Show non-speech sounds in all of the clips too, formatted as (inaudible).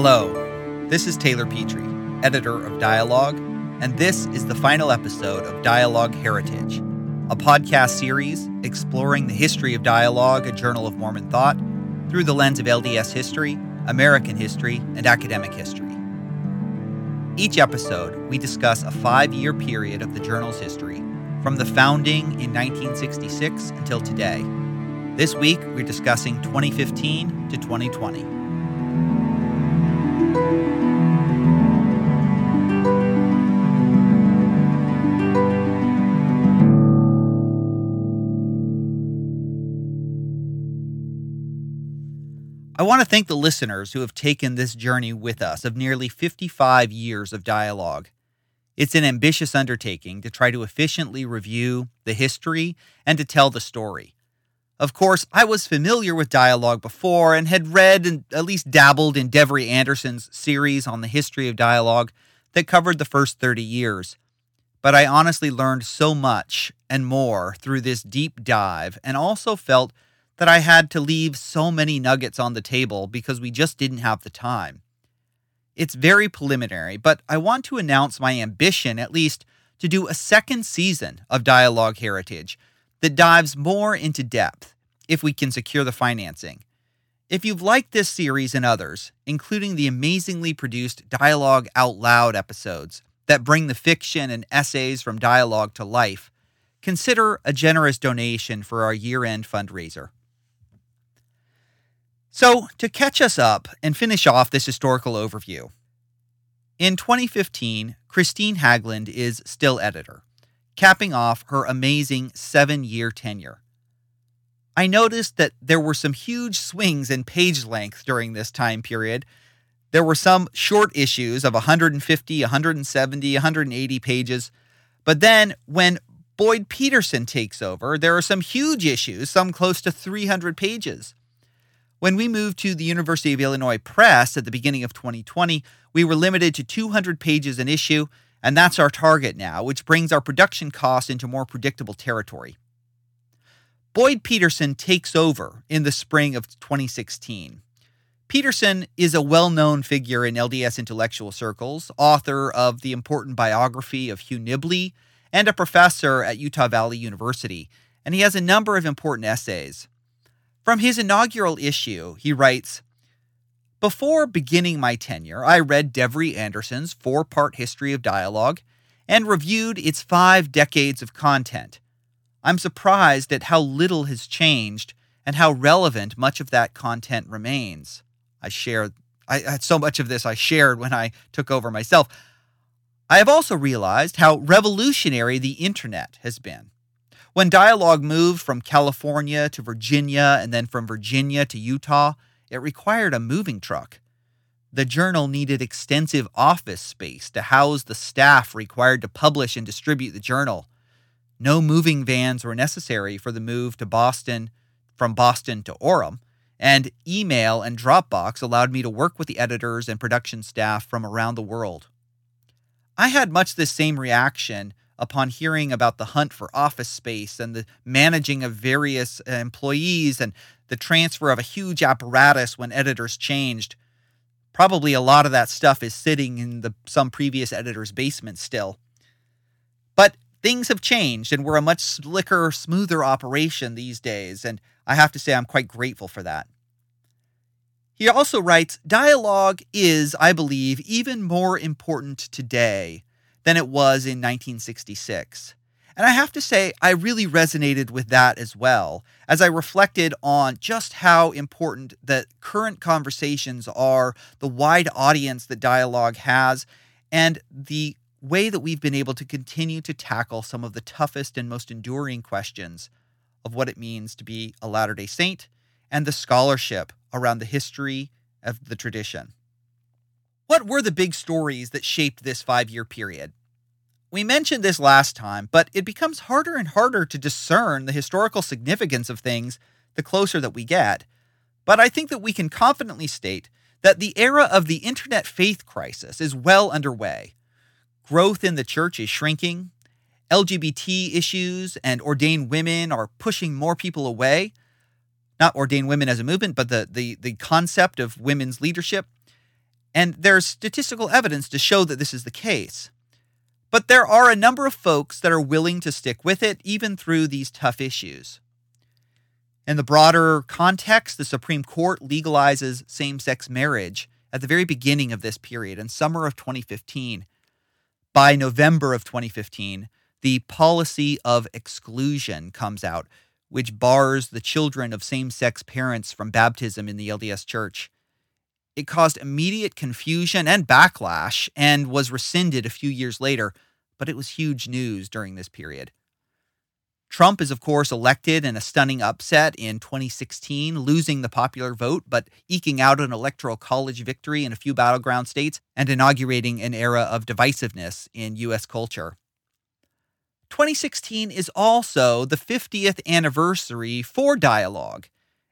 Hello, this is Taylor Petrey, editor of Dialogue, and this is the final episode of Dialogue Heritage, a podcast series exploring the history of dialogue, a journal of Mormon thought, through the lens of LDS history, American history, and academic history. Each episode, we discuss a five year period of the journal's history, from the founding in 1966 until today. This week, we're discussing 2015 to 2020. Want to thank the listeners who have taken this journey with us of nearly 55 years of dialogue. It's an ambitious undertaking to try to efficiently review the history and to tell the story. Of course, I was familiar with dialogue before and had read and at least dabbled in Devery Anderson's series on the history of dialogue that covered the first 30 years. But I honestly learned so much and more through this deep dive and also felt that I had to leave so many nuggets on the table because we just didn't have the time. It's very preliminary, but I want to announce my ambition, at least, to do a second season of Dialogue Heritage that dives more into depth if we can secure the financing. If you've liked this series and others, including the amazingly produced Dialogue Out Loud episodes that bring the fiction and essays from dialogue to life, consider a generous donation for our year end fundraiser. So, to catch us up and finish off this historical overview, in 2015, Kristine Haglund is still editor, capping off her amazing seven year tenure. I noticed that there were some huge swings in page length during this time period. There were some short issues of 150, 170, 180 pages. But then when Boyd Peterson takes over, there are some huge issues, some close to 300 pages. When we moved to the University of Illinois Press at the beginning of 2020, we were limited to 200 pages an issue, and that's our target now, which brings our production costs into more predictable territory. Boyd Peterson takes over in the spring of 2016. Peterson is a well known figure in LDS intellectual circles, author of the important biography of Hugh Nibley, and a professor at Utah Valley University, and he has a number of important essays. From his inaugural issue, he writes Before beginning my tenure, I read Devery Anderson's four part history of dialogue and reviewed its five decades of content. I'm surprised at how little has changed and how relevant much of that content remains. I shared I had so much of this I shared when I took over myself. I have also realized how revolutionary the internet has been. When dialogue moved from California to Virginia and then from Virginia to Utah, it required a moving truck. The journal needed extensive office space to house the staff required to publish and distribute the journal. No moving vans were necessary for the move to Boston from Boston to Orem, and email and Dropbox allowed me to work with the editors and production staff from around the world. I had much the same reaction upon hearing about the hunt for office space and the managing of various uh, employees and the transfer of a huge apparatus when editors changed. Probably a lot of that stuff is sitting in the some previous editor's basement still. But things have changed and we're a much slicker, smoother operation these days, and I have to say I'm quite grateful for that. He also writes Dialogue is, I believe, even more important today than it was in 1966. And I have to say, I really resonated with that as well, as I reflected on just how important the current conversations are, the wide audience that dialogue has, and the way that we've been able to continue to tackle some of the toughest and most enduring questions of what it means to be a Latter day Saint and the scholarship around the history of the tradition. What were the big stories that shaped this five year period? We mentioned this last time, but it becomes harder and harder to discern the historical significance of things the closer that we get. But I think that we can confidently state that the era of the internet faith crisis is well underway. Growth in the church is shrinking. LGBT issues and ordained women are pushing more people away. Not ordained women as a movement, but the, the, the concept of women's leadership And there's statistical evidence to show that this is the case. But there are a number of folks that are willing to stick with it, even through these tough issues. In the broader context, the Supreme Court legalizes same sex marriage at the very beginning of this period in summer of 2015. By November of 2015, the policy of exclusion comes out, which bars the children of same sex parents from baptism in the LDS Church. It caused immediate confusion and backlash and was rescinded a few years later, but it was huge news during this period. Trump is, of course, elected in a stunning upset in 2016, losing the popular vote, but eking out an electoral college victory in a few battleground states and inaugurating an era of divisiveness in U.S. culture. 2016 is also the 50th anniversary for Dialogue,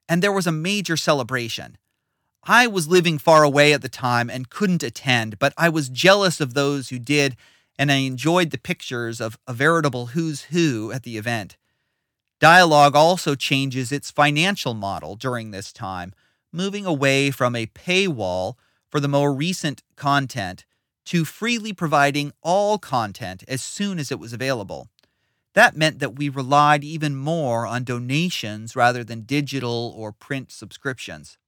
and there was a major celebration. I was living far away at the time and couldn't attend, but I was jealous of those who did, and I enjoyed the pictures of a veritable who's who at the event. Dialogue also changes its financial model during this time, moving away from a paywall for the more recent content to freely providing all content as soon as it was available. That meant that we relied even more on donations rather than digital or print subscriptions.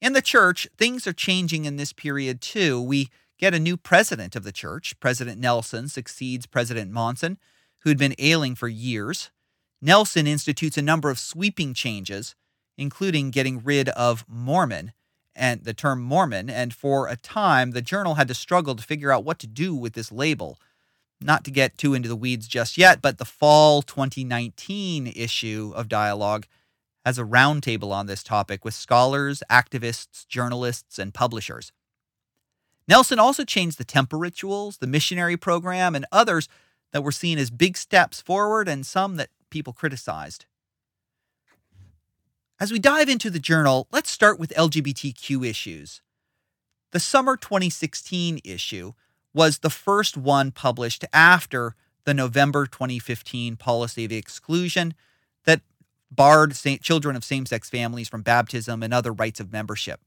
In the church, things are changing in this period too. We get a new president of the church. President Nelson succeeds President Monson, who'd been ailing for years. Nelson institutes a number of sweeping changes, including getting rid of Mormon and the term Mormon, and for a time the journal had to struggle to figure out what to do with this label. Not to get too into the weeds just yet, but the fall 2019 issue of Dialogue has a roundtable on this topic with scholars, activists, journalists, and publishers. Nelson also changed the temple rituals, the missionary program, and others that were seen as big steps forward and some that people criticized. As we dive into the journal, let's start with LGBTQ issues. The summer 2016 issue was the first one published after the November 2015 policy of exclusion barred children of same sex families from baptism and other rites of membership.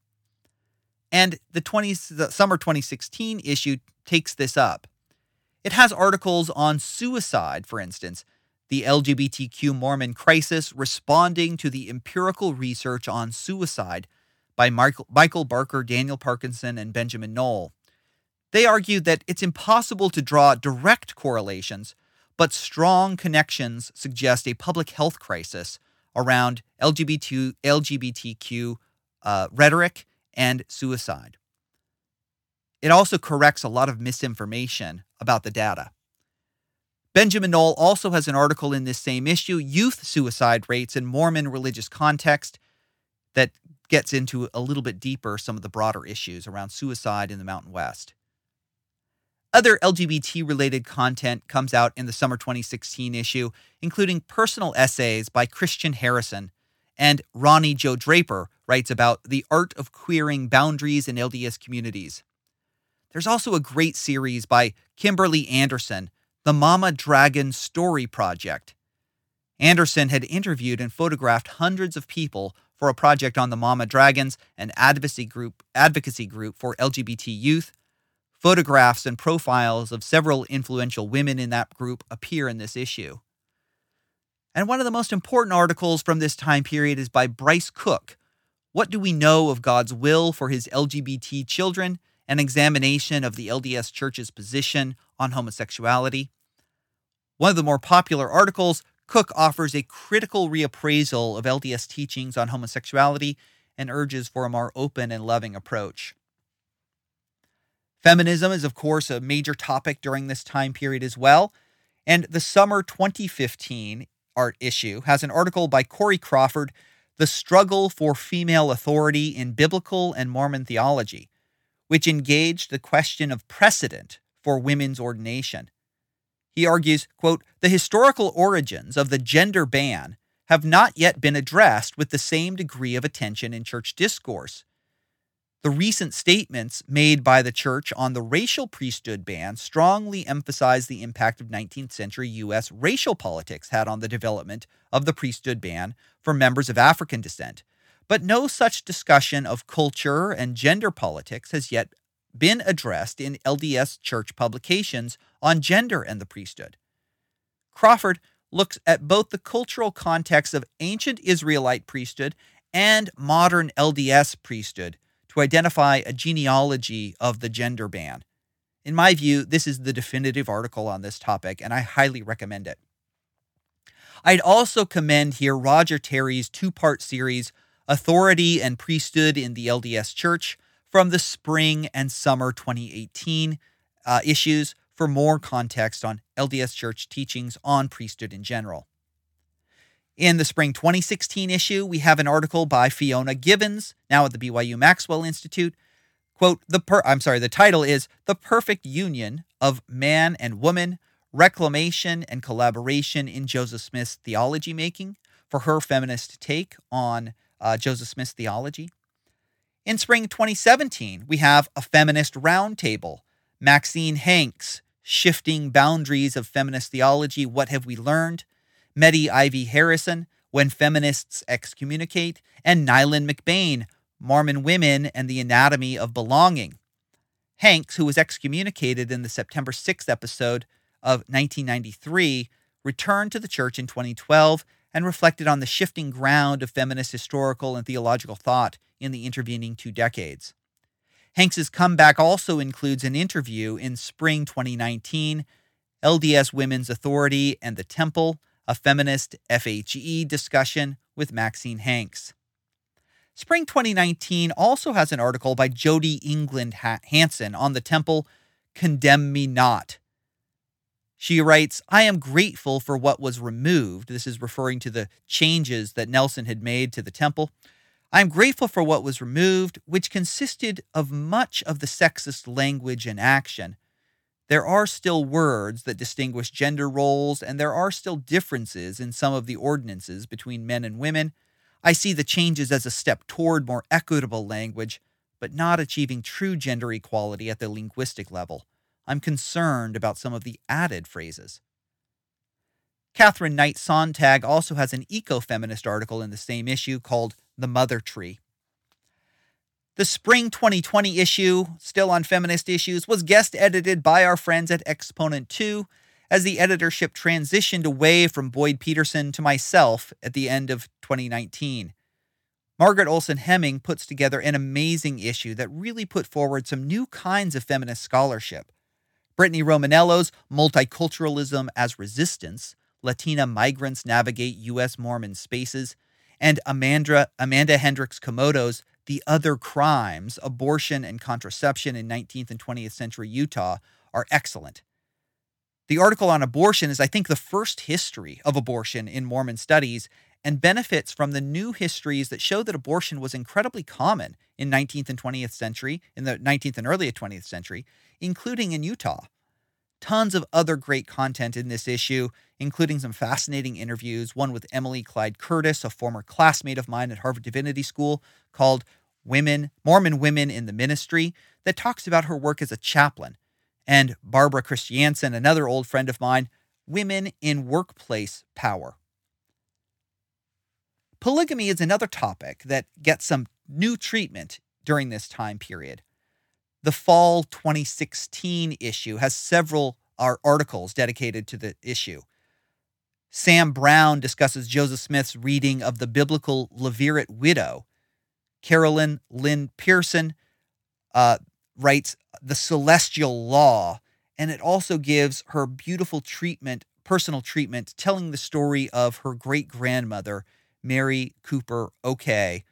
And the, 20, the summer 2016 issue takes this up. It has articles on suicide, for instance, the LGBTQ Mormon crisis, responding to the empirical research on suicide by Michael, Michael Barker, Daniel Parkinson, and Benjamin Knoll. They argued that it's impossible to draw direct correlations, but strong connections suggest a public health crisis around LGBT, LGBTQ uh, rhetoric and suicide. It also corrects a lot of misinformation about the data. Benjamin Knoll also has an article in this same issue, Youth Suicide Rates in Mormon Religious Context, that gets into a little bit deeper some of the broader issues around suicide in the Mountain West. Other LGBT related content comes out in the summer 2016 issue, including personal essays by Christian Harrison. And Ronnie Joe Draper writes about the art of queering boundaries in LDS communities. There's also a great series by Kimberly Anderson, The Mama Dragon Story Project. Anderson had interviewed and photographed hundreds of people for a project on the Mama Dragons, an advocacy group, advocacy group for LGBT youth Photographs and profiles of several influential women in that group appear in this issue. And one of the most important articles from this time period is by Bryce Cook. What do we know of God's will for his LGBT children? An examination of the LDS Church's position on homosexuality. One of the more popular articles, Cook offers a critical reappraisal of LDS teachings on homosexuality and urges for a more open and loving approach. Feminism is, of course, a major topic during this time period as well. And the summer 2015 art issue has an article by Corey Crawford, The Struggle for Female Authority in Biblical and Mormon Theology, which engaged the question of precedent for women's ordination. He argues, quote, the historical origins of the gender ban have not yet been addressed with the same degree of attention in church discourse. The recent statements made by the church on the racial priesthood ban strongly emphasize the impact of 19th century U.S. racial politics had on the development of the priesthood ban for members of African descent. But no such discussion of culture and gender politics has yet been addressed in LDS church publications on gender and the priesthood. Crawford looks at both the cultural context of ancient Israelite priesthood and modern LDS priesthood to identify a genealogy of the gender ban. In my view, this is the definitive article on this topic, and I highly recommend it. I'd also commend here Roger Terry's two part series, Authority and Priesthood in the LDS Church, from the spring and summer 2018 uh, issues for more context on LDS Church teachings on priesthood in general. In the spring 2016 issue, we have an article by Fiona Givens, now at the BYU Maxwell Institute. Quote, the per- I'm sorry, the title is The Perfect Union of Man and Woman Reclamation and Collaboration in Joseph Smith's Theology Making for her feminist take on uh, Joseph Smith's theology. In spring 2017, we have a feminist roundtable. Maxine Hanks, Shifting Boundaries of Feminist Theology What Have We Learned? Mette Ivie Harrison, When Feminists Excommunicate, and Neylan McBaine, Mormon Women and the Anatomy of Belonging. Hanks, who was excommunicated in the September 6th episode of 1993, returned to the church in 2012 and reflected on the shifting ground of feminist historical and theological thought in the intervening two decades. Hanks's comeback also includes an interview in spring 2019, LDS Women's Authority and the Temple, a feminist FHE discussion with Maxine Hanks. Spring 2019 also has an article by Jody England Hansen on the temple, Condemn Me Not. She writes, I am grateful for what was removed. This is referring to the changes that Nelson had made to the temple. I am grateful for what was removed, which consisted of much of the sexist language and action. There are still words that distinguish gender roles, and there are still differences in some of the ordinances between men and women. I see the changes as a step toward more equitable language, but not achieving true gender equality at the linguistic level. I'm concerned about some of the added phrases. Katherine Knight Sonntag also has an eco-feminist article in the same issue called The Mother Tree. The spring 2020 issue, still on feminist issues, was guest edited by our friends at Exponent 2 as the editorship transitioned away from Boyd Peterson to myself at the end of 2019. Margaret Olson Hemming puts together an amazing issue that really put forward some new kinds of feminist scholarship. Brittany Romanello's Multiculturalism as Resistance Latina Migrants Navigate U.S. Mormon Spaces, and Amanda, Amanda Hendrix-Komoto's The Other Crimes Abortion and Contraception in 19th and 20th Century Utah are excellent. The article on abortion is, I think, the first history of abortion in Mormon studies and benefits from the new histories that show that abortion was incredibly common in 19th and 20th century, in the 19th and early 20th century, including in Utah tons of other great content in this issue, including some fascinating interviews, one with Emily Clyde Curtis, a former classmate of mine at Harvard Divinity School, called Women, Mormon Women in the Ministry, that talks about her work as a chaplain, and Barbara Christiansen, another old friend of mine, Women in Workplace Power. Polygamy is another topic that gets some new treatment during this time period. The fall 2016 issue has several articles dedicated to the issue. Sam Brown discusses Joseph Smith's reading of the biblical Levirate widow. Carolyn Lynn Pearson uh, writes The Celestial Law, and it also gives her beautiful treatment, personal treatment, telling the story of her great grandmother, Mary Cooper Okeh,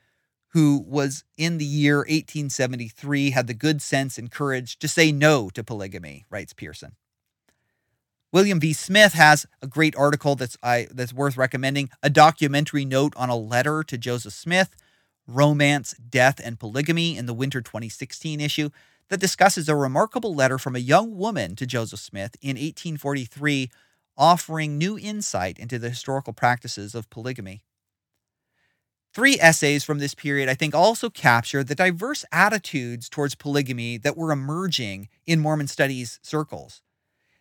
who was in the year 1873 had the good sense and courage to say no to polygamy, writes Pearson. William V. Smith has a great article that's I that's worth recommending, a documentary note on a letter to Joseph Smith, Romance, Death and Polygamy in the winter 2016 issue that discusses a remarkable letter from a young woman to Joseph Smith in 1843 offering new insight into the historical practices of polygamy. Three essays from this period, I think, also capture the diverse attitudes towards polygamy that were emerging in Mormon studies circles.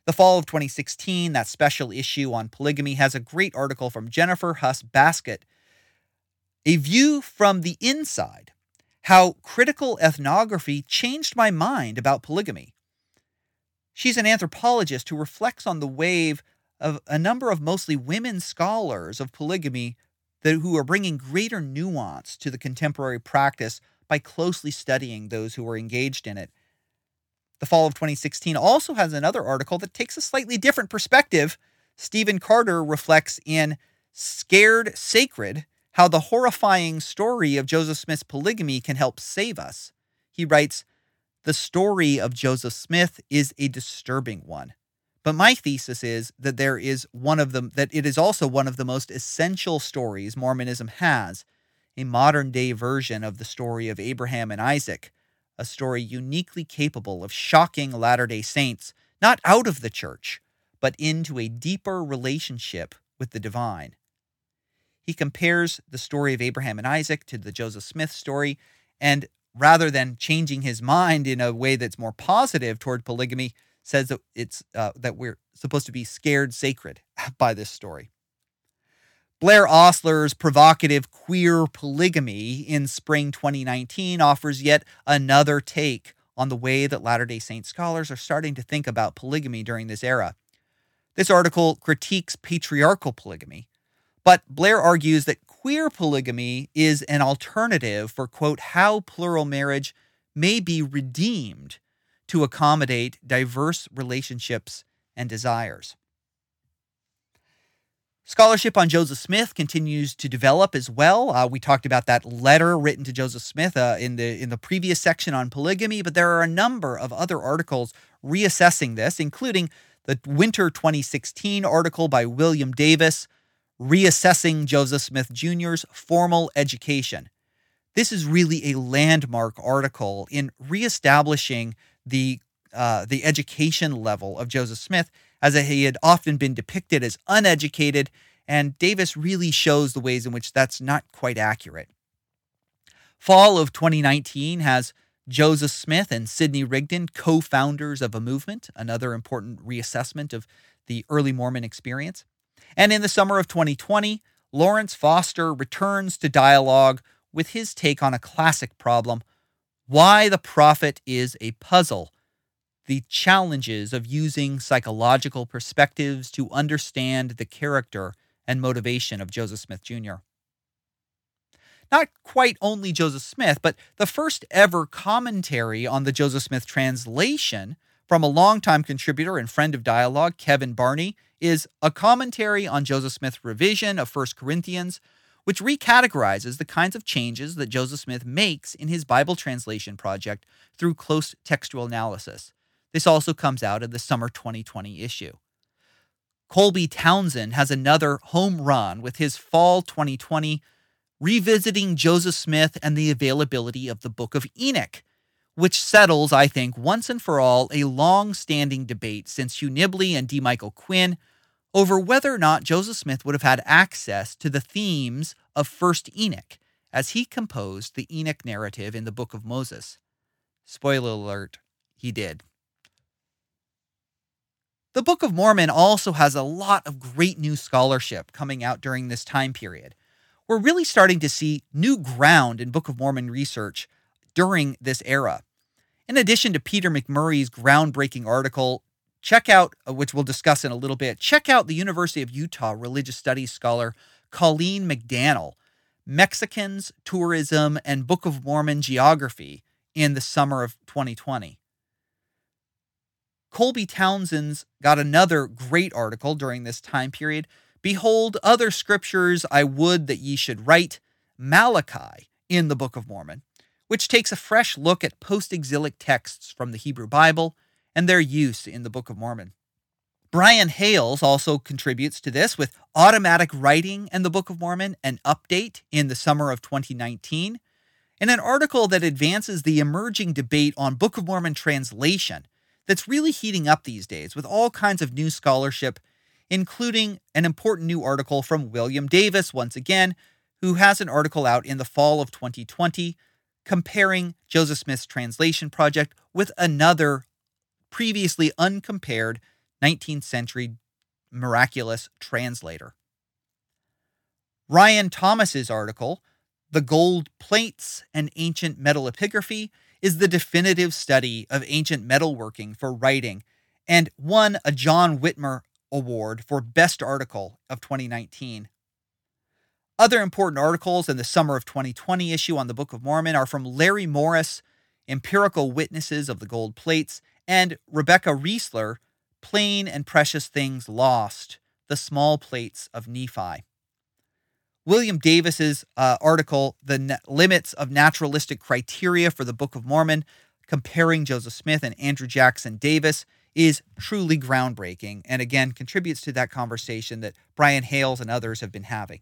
The fall of 2016, that special issue on polygamy, has a great article from Jennifer Huss Basquiat, A View from the Inside How Critical Ethnography Changed My Mind About Polygamy. She's an anthropologist who reflects on the wave of a number of mostly women scholars of polygamy that, who are bringing greater nuance to the contemporary practice by closely studying those who are engaged in it. The fall of 2016 also has another article that takes a slightly different perspective. Stephen Carter reflects in Scared Sacred how the horrifying story of Joseph Smith's polygamy can help save us. He writes, The story of Joseph Smith is a disturbing one. But my thesis is that there is one of them that it is also one of the most essential stories Mormonism has, a modern day version of the story of Abraham and Isaac, a story uniquely capable of shocking Latter-day Saints not out of the church, but into a deeper relationship with the divine. He compares the story of Abraham and Isaac to the Joseph Smith story, and rather than changing his mind in a way that's more positive toward polygamy, says that it's uh, that we're supposed to be scared sacred (laughs) by this story. Blair Ostler's provocative queer polygamy in spring 2019 offers yet another take on the way that Latter day Saint scholars are starting to think about polygamy during this era. This article critiques patriarchal polygamy, but Blair argues that queer polygamy is an alternative for, quote, how plural marriage may be redeemed to accommodate diverse relationships and desires. Scholarship on Joseph Smith continues to develop as well. Uh, we talked about that letter written to Joseph Smith uh, in the in the previous section on polygamy, but there are a number of other articles reassessing this, including the winter 2016 article by William Davis, reassessing Joseph Smith Jr.'s formal education. This is really a landmark article in reestablishing the uh, the education level of Joseph Smith, as he had often been depicted as uneducated, and Davis really shows the ways in which that's not quite accurate. Fall of 2019 has Joseph Smith and Sidney Rigdon, co founders of a movement, another important reassessment of the early Mormon experience. And in the summer of 2020, Lawrence Foster returns to dialogue with his take on a classic problem why the prophet is a puzzle, the challenges of using psychological perspectives to understand the character and motivation of Joseph Smith Jr. Not quite only Joseph Smith, but the first ever commentary on the Joseph Smith translation from a longtime contributor and friend of dialogue, Kevin Barney, is a commentary on Joseph Smith's revision of 1 Corinthians, which recategorizes the kinds of changes that Joseph Smith makes in his Bible translation project through close textual analysis. This also comes out in the summer 2020 issue. Colby Townsend has another home run with his fall 2020 revisiting Joseph Smith and the availability of the Book of Enoch, which settles, I think, once and for all a long standing debate since Hugh Nibley and D. Michael Quinn over whether or not Joseph Smith would have had access to the themes of First Enoch as he composed the Enoch narrative in the Book of Moses. Spoiler alert, he did. The Book of Mormon also has a lot of great new scholarship coming out during this time period. We're really starting to see new ground in Book of Mormon research during this era. In addition to Peter McMurray's groundbreaking article check out, uh, which we'll discuss in a little bit, check out the University of Utah religious studies scholar Colleen McDannell, Mexicans, Tourism, and Book of Mormon Geography in the summer of 2020. Colby Townsend's got another great article during this time period. Behold, other scriptures I would that ye should write, Malachi in the Book of Mormon, which takes a fresh look at post exilic texts from the Hebrew Bible and their use in the Book of Mormon. Brian Hales also contributes to this with Automatic Writing and the Book of Mormon, an update in the summer of 2019, and an article that advances the emerging debate on Book of Mormon translation that's really heating up these days with all kinds of new scholarship, including an important new article from William Davis, once again, who has an article out in the fall of 2020 comparing Joseph Smith's translation project with another previously uncompared 19th century miraculous translator. Ryan Thomas's article, The Gold Plates and Ancient Metal Epigraphy is the definitive study of ancient metalworking for writing and won a John Whitmer Award for Best Article of 2019. Other important articles in the summer of 2020 issue on the Book of Mormon are from Larry Morris, Empirical Witnesses of the Gold Plates, and Rebecca Riesler, Plain and Precious Things Lost, the Small Plates of Nephi. William Davis's uh, article, The Limits of Naturalistic Criteria for the Book of Mormon, comparing Joseph Smith and Andrew Jackson Davis, is truly groundbreaking and again contributes to that conversation that Brian Hales and others have been having.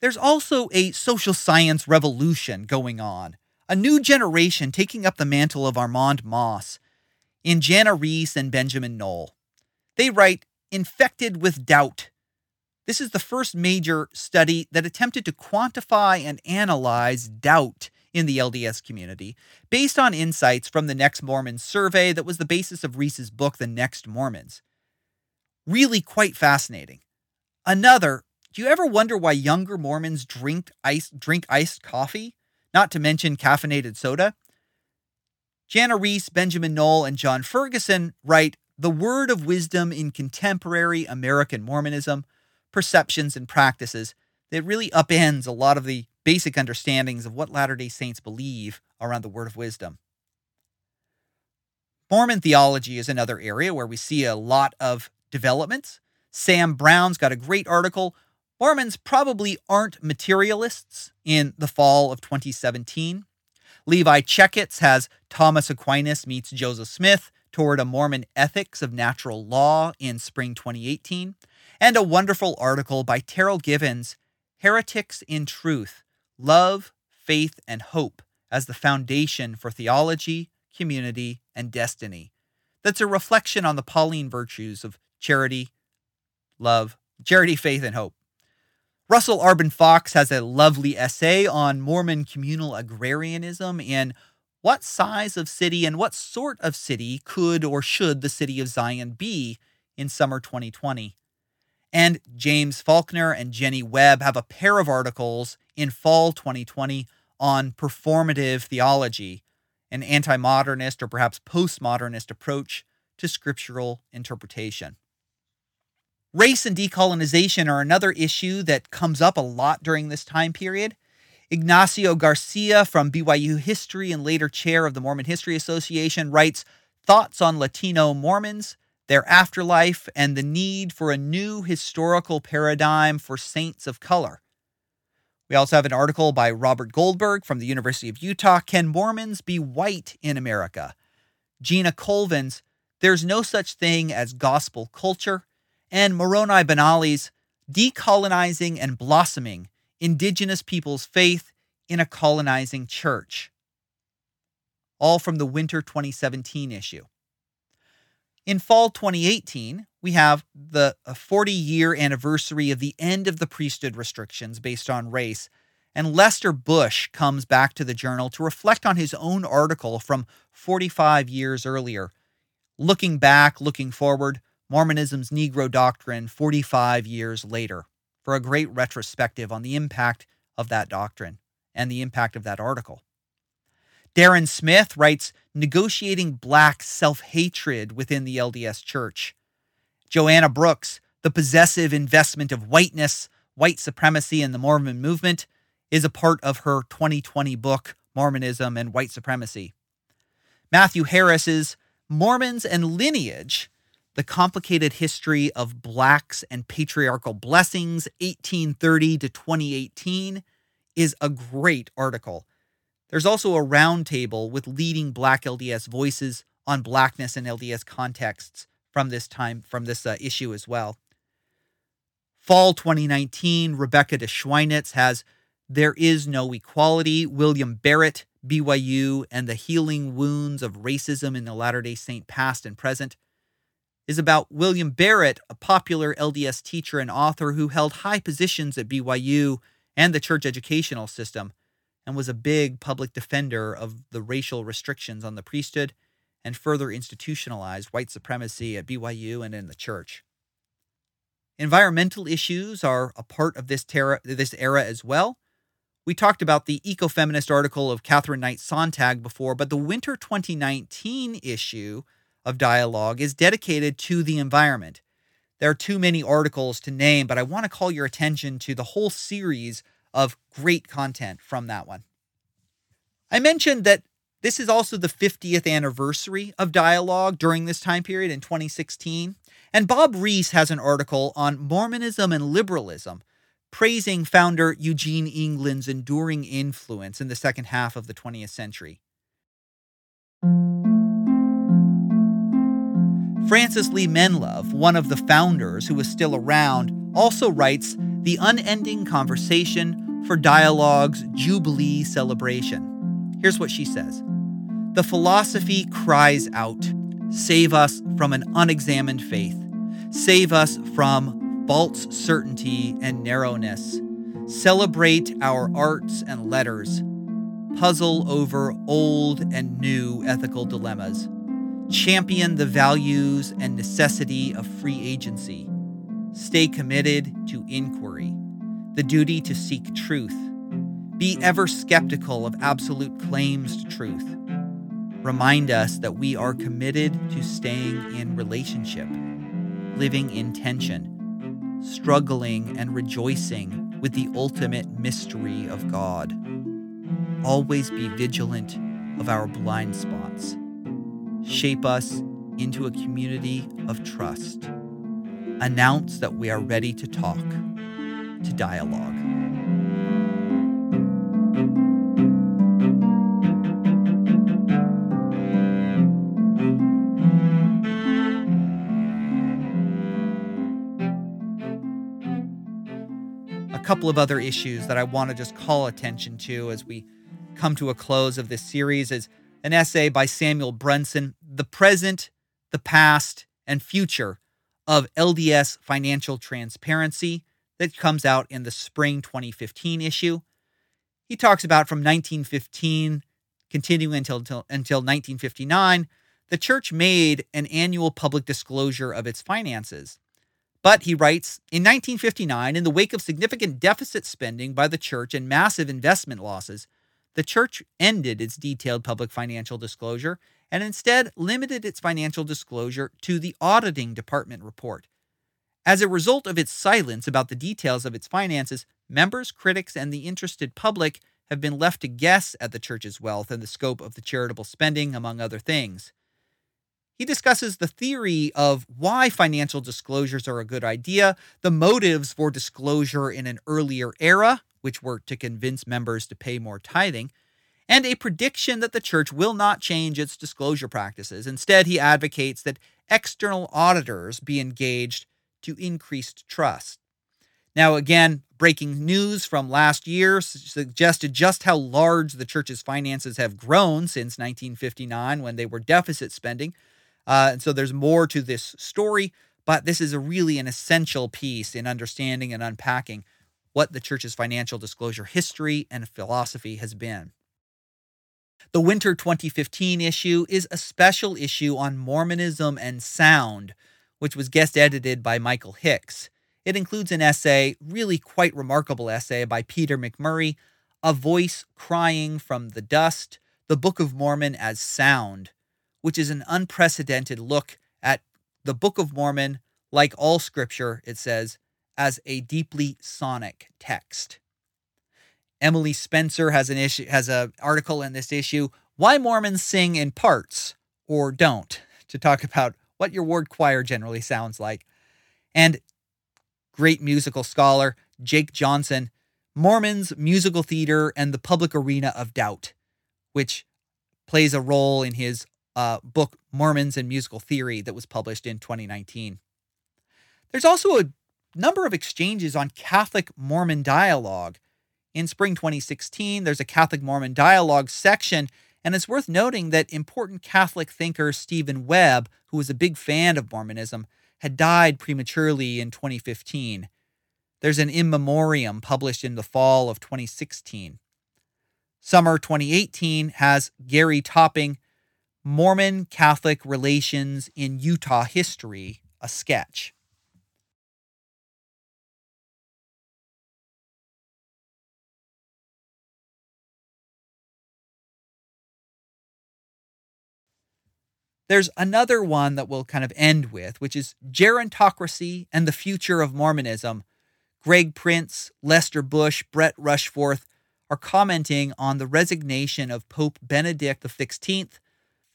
There's also a social science revolution going on, a new generation taking up the mantle of Armand Mauss in Jana Riess and Benjamin Knoll. They write, Infected with Doubt this is the first major study that attempted to quantify and analyze doubt in the LDS community based on insights from the Next Mormons survey that was the basis of Riess's book, The Next Mormons. Really quite fascinating. Another, do you ever wonder why younger Mormons drink ice, drink iced coffee, not to mention caffeinated soda? Jana Riess, Benjamin Knoll, and John Ferguson write The word of wisdom in contemporary American Mormonism perceptions and practices that really upends a lot of the basic understandings of what Latter day Saints believe around the word of wisdom. Mormon theology is another area where we see a lot of developments. Sam Brown's got a great article. Mormons probably aren't materialists in the fall of 2017. Levi Checketts has Thomas Aquinas meets Joseph Smith toward a Mormon ethics of natural law in spring 2018 and a wonderful article by Terryl Givens, Heretics in Truth Love, Faith, and Hope as the Foundation for Theology, Community, and Destiny. That's a reflection on the Pauline virtues of charity, love, charity, faith, and hope. Russell Arben Fox has a lovely essay on Mormon communal agrarianism in what size of city and what sort of city could or should the city of Zion be in summer 2020? And James Faulkner and Jenny Webb have a pair of articles in fall 2020 on performative theology, an anti modernist or perhaps postmodernist approach to scriptural interpretation. Race and decolonization are another issue that comes up a lot during this time period. Ignacio Garcia from BYU History and later chair of the Mormon History Association writes Thoughts on Latino Mormons their afterlife, and the need for a new historical paradigm for saints of color. We also have an article by Robert Goldberg from the University of Utah Can Mormons Be White in America? Gina Colvin's There's No Such Thing as Gospel Culture, and Moroni Benally's Decolonizing and Blossoming Indigenous Peoples' Faith in a Colonizing Church. All from the winter 2017 issue. In fall 2018, we have the 40 year anniversary of the end of the priesthood restrictions based on race. And Lester Bush comes back to the journal to reflect on his own article from 45 years earlier. Looking back, looking forward, Mormonism's Negro doctrine 45 years later, for a great retrospective on the impact of that doctrine and the impact of that article. Darron Smith writes Negotiating Black Self Hatred Within the LDS Church. Joanna Brooks, The Possessive Investment of Whiteness, White Supremacy and the Mormon Movement, is a part of her 2020 book, Mormonism and White Supremacy. Matthew Harris's Mormons and Lineage The Complicated History of Blacks and Patriarchal Blessings, 1830 to 2018, is a great article there's also a roundtable with leading Black LDS voices on Blackness and LDS contexts from this time, from this uh, issue as well. Fall 2019, Rebecca de Schweinitz has There Is No Equality, William Berrett, BYU, and the Healing Wounds of Racism in the Latter day Saint Past and Present, is about William Berrett, a popular LDS teacher and author who held high positions at BYU and the church educational system and was a big public defender of the racial restrictions on the priesthood and further institutionalized white supremacy at BYU and in the church. Environmental issues are a part of this, this era as well. We talked about the ecofeminist article of Catherine Knight Sonntag before, but the winter 2019 issue of Dialogue is dedicated to the environment. There are too many articles to name, but I want to call your attention to the whole series of great content from that one. I mentioned that this is also the 50th anniversary of Dialogue during this time period in 2016. And Bob Rees has an article on Mormonism and liberalism, praising founder Eugene England's enduring influence in the second half of the 20th century. Frances Lee Menlove, one of the founders who was still around, also writes The Unending Conversation for Dialogue's Jubilee Celebration. Here's what she says The philosophy cries out Save us from an unexamined faith. Save us from false certainty and narrowness. Celebrate our arts and letters. Puzzle over old and new ethical dilemmas champion the values and necessity of free agency, stay committed to inquiry, the duty to seek truth, be ever skeptical of absolute claims to truth. Remind us that we are committed to staying in relationship, living in tension, struggling and rejoicing with the ultimate mystery of God. Always be vigilant of our blind spots shape us into a community of trust. Announce that we are ready to talk, to dialogue. A couple of other issues that I want to just call attention to as we come to a close of this series is an essay by Samuel Brunson, The Present, the Past, and Future of LDS Financial Transparency, that comes out in the spring 2015 issue. He talks about from 1915 continuing until, until, until 1959, the church made an annual public disclosure of its finances. But he writes In 1959, in the wake of significant deficit spending by the church and massive investment losses, the church ended its detailed public financial disclosure and instead limited its financial disclosure to the auditing department report. As a result of its silence about the details of its finances, members, critics, and the interested public have been left to guess at the church's wealth and the scope of the charitable spending, among other things. He discusses the theory of why financial disclosures are a good idea, the motives for disclosure in an earlier era, which were to convince members to pay more tithing, and a prediction that the church will not change its disclosure practices. Instead, he advocates that external auditors be engaged to increased trust. Now, again, breaking news from last year suggested just how large the church's finances have grown since 1959 when they were deficit spending. Uh, and so there's more to this story, but this is a really an essential piece in understanding and unpacking what the church's financial disclosure history and philosophy has been. The winter 2015 issue is a special issue on Mormonism and sound, which was guest edited by Michael Hicks. It includes an essay, really quite remarkable essay by Peter McMurray, A Voice Crying from the Dust, the Book of Mormon as Sound, which is an unprecedented look at the Book of Mormon, like all scripture, it says, as a deeply sonic text. Emily Spencer has an issue has an article in this issue why Mormons sing in parts or don't to talk about what your ward choir generally sounds like. And great musical scholar Jake Johnson, Mormons, musical theater, and the public arena of doubt, which plays a role in his uh, book Mormons and Musical Theory that was published in 2019. There's also a number of exchanges on Catholic Mormon dialogue. In spring 2016, there's a Catholic Mormon dialogue section, and it's worth noting that important Catholic thinker Stephen Webb, who was a big fan of Mormonism, had died prematurely in 2015. There's an in memoriam published in the fall of 2016. Summer 2018 has Gary Topping, Mormon Catholic Relations in Utah History, a sketch. There's another one that we'll kind of end with, which is Gerontocracy and the Future of Mormonism. Greg Prince, Lester Bush, Brett Rushforth are commenting on the resignation of Pope Benedict XVI.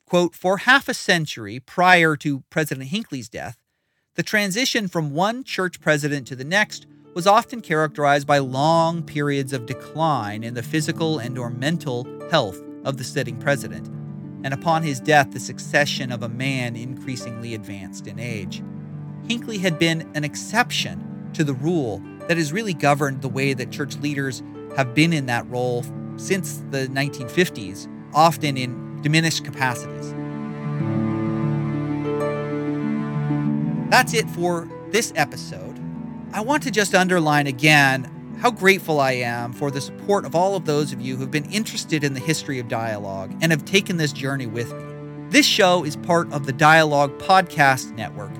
Quote, for half a century prior to President Hinckley's death, the transition from one church president to the next was often characterized by long periods of decline in the physical and or mental health of the sitting president, and upon his death the succession of a man increasingly advanced in age. Hinckley had been an exception to the rule that has really governed the way that church leaders have been in that role since the 1950s, often in diminished capacities. That's it for this episode. I want to just underline again how grateful I am for the support of all of those of you who've been interested in the history of dialogue and have taken this journey with me. This show is part of the Dialogue Podcast Network,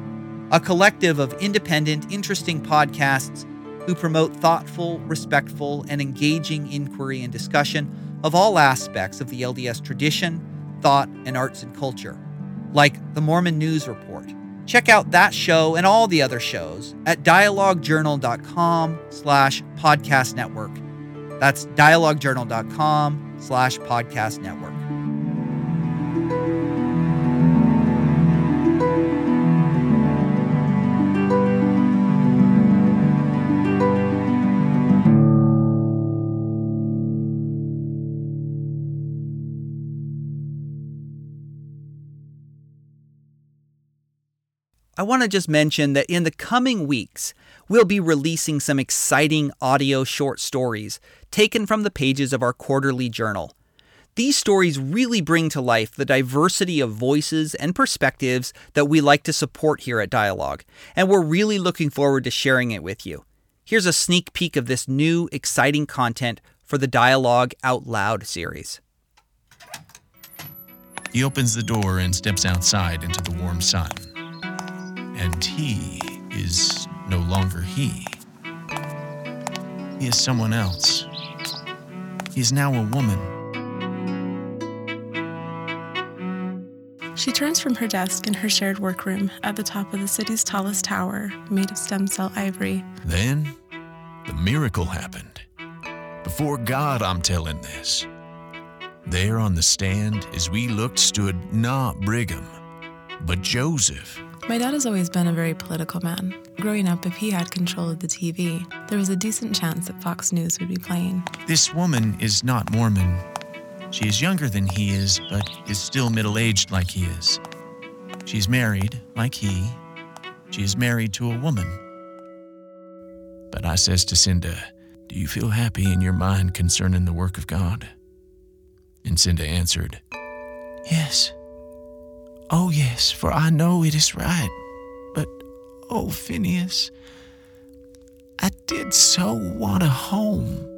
a collective of independent, interesting podcasts who promote thoughtful, respectful, and engaging inquiry and discussion of all aspects of the LDS tradition, thought, and arts and culture, like the Mormon News Report Check out that show and all the other shows at dialoguejournal.com slash podcast network. That's dialoguejournal.com slash podcast network. I want to just mention that in the coming weeks, we'll be releasing some exciting audio short stories taken from the pages of our quarterly journal. These stories really bring to life the diversity of voices and perspectives that we like to support here at Dialogue, and we're really looking forward to sharing it with you. Here's a sneak peek of this new, exciting content for the Dialogue Out Loud series. He opens the door and steps outside into the warm sun and he is no longer he. He is someone else. He is now a woman. She turns from her desk in her shared workroom at the top of the city's tallest tower, made of stem cell ivory. Then, the miracle happened. Before God, I'm telling this. There on the stand, as we looked, stood not Brigham, but Joseph my dad has always been a very political man. Growing up, if he had control of the TV, there was a decent chance that Fox News would be playing. This woman is not Mormon. She is younger than he is, but is still middle aged like he is. She's married, like he. She is married to a woman. But I says to Cinda, Do you feel happy in your mind concerning the work of God? And Cinda answered, Yes. Oh, yes, for I know it is right. But, oh, Phineas, I did so want a home.